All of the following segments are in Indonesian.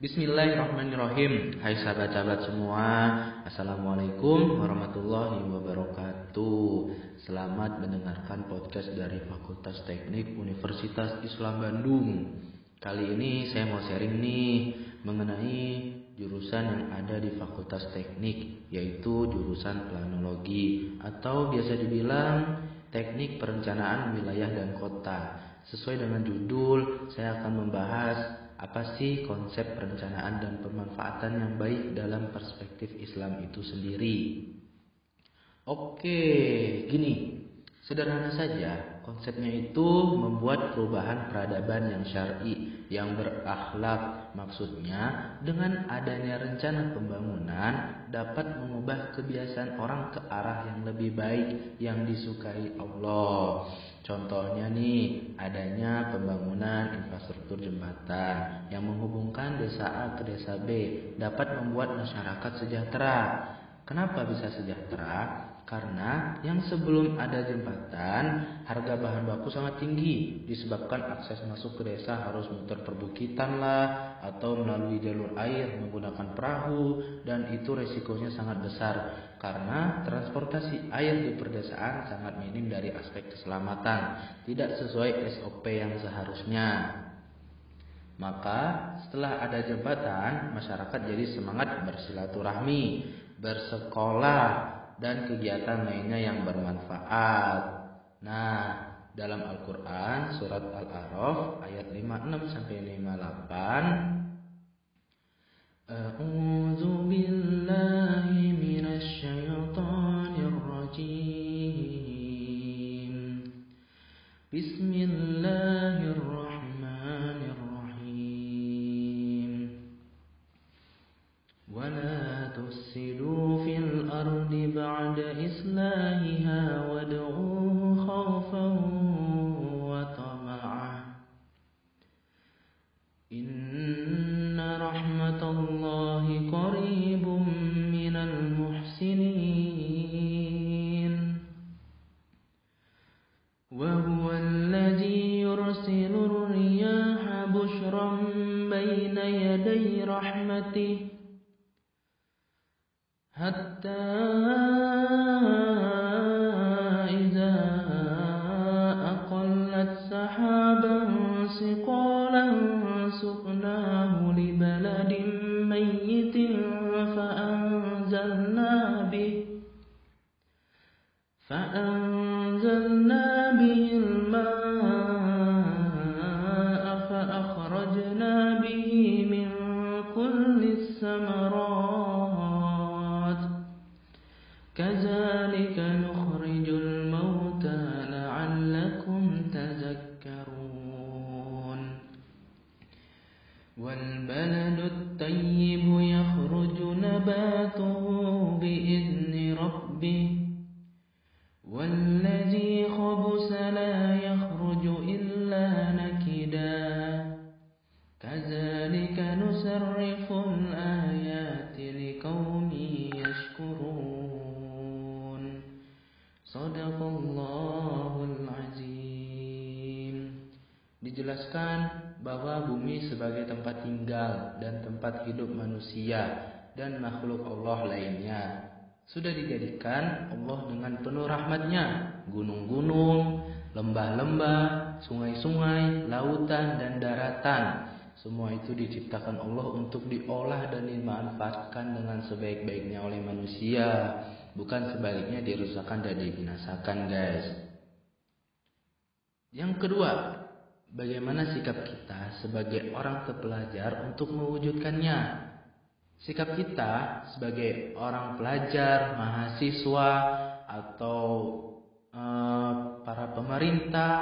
Bismillahirrahmanirrahim. Hai sahabat-sahabat semua Assalamualaikum warahmatullahi wabarakatuh. Selamat mendengarkan podcast dari Fakultas Teknik Universitas Islam Bandung. Kali ini saya mau sharing nih Mengenai jurusan yang ada di Fakultas Teknik Yaitu jurusan planologi Atau biasa dibilang Teknik Perencanaan Wilayah dan Kota. Sesuai dengan judul, saya akan membahas apa sih konsep perencanaan dan pemanfaatan yang baik dalam perspektif Islam itu sendiri? Oke, gini. Sederhana saja, konsepnya itu membuat perubahan peradaban yang syar'i, yang berakhlak. Maksudnya, dengan adanya rencana pembangunan dapat mengubah kebiasaan orang ke arah yang lebih baik yang disukai Allah. Contohnya nih, adanya pembangunan infrastruktur jembatan yang menghubungkan desa A ke desa B dapat membuat masyarakat sejahtera. Kenapa bisa sejahtera? Karena yang sebelum ada jembatan, harga bahan baku sangat tinggi disebabkan akses masuk ke desa harus muter perbukitan lah atau melalui jalur air menggunakan perahu dan itu resikonya sangat besar karena transportasi air di perdesaan sangat minim dari aspek keselamatan, tidak sesuai SOP yang seharusnya. Maka setelah ada jembatan, masyarakat jadi semangat bersilaturahmi, bersekolah, dan kegiatan lainnya yang bermanfaat. Nah, dalam Al-Qur'an surat Al-A'raf ayat 56 sampai 58 A'udzu billahi minasyaitonir rajim Bismillahirrahmanirrahim إصلاحها وادعوه خوفا وطمعا. إن رحمة الله قريب من المحسنين. وهو الذي يرسل الرياح بشرا بين يدي رحمته حتى إذا أقلت سحابا ثقالا سقناه لبلد ميت فأنزلنا به فأنزلنا به الماء فأخرجنا به من كل الثمرات كذلك نخرج الموتى لعلكم تذكرون. والبلد الطيب يخرج نباته بإذن ربه. والذي Dijelaskan bahwa bumi sebagai tempat tinggal dan tempat hidup manusia dan makhluk Allah lainnya. Sudah dijadikan Allah dengan penuh rahmatnya. Gunung-gunung, lembah-lembah, sungai-sungai, lautan dan daratan. Semua itu diciptakan Allah untuk diolah dan dimanfaatkan dengan sebaik-baiknya oleh manusia. Bukan sebaliknya dirusakkan dan dibinasakan guys. Yang kedua bagaimana sikap kita sebagai orang terpelajar untuk mewujudkannya? Sikap kita sebagai orang pelajar, mahasiswa atau uh, para pemerintah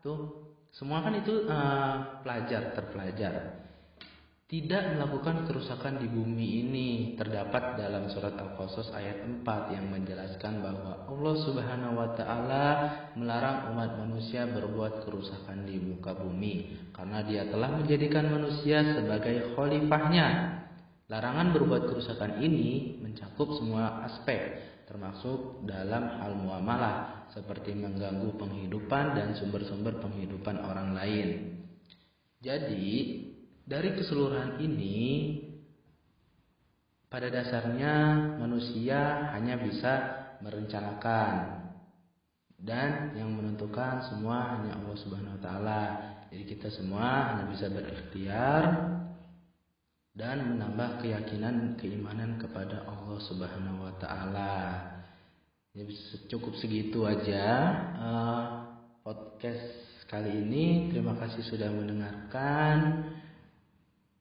tuh semua kan itu uh, pelajar terpelajar tidak melakukan kerusakan di bumi ini terdapat dalam surat Al-Qasas ayat 4 yang menjelaskan bahwa Allah Subhanahu wa taala melarang umat manusia berbuat kerusakan di muka bumi karena Dia telah menjadikan manusia sebagai khalifahnya. Larangan berbuat kerusakan ini mencakup semua aspek termasuk dalam hal muamalah seperti mengganggu penghidupan dan sumber-sumber penghidupan orang lain. Jadi, dari keseluruhan ini pada dasarnya manusia hanya bisa merencanakan dan yang menentukan semua hanya Allah Subhanahu wa taala. Jadi kita semua hanya bisa berikhtiar dan menambah keyakinan keimanan kepada Allah Subhanahu wa taala. Ya cukup segitu aja uh, podcast kali ini. Terima kasih sudah mendengarkan.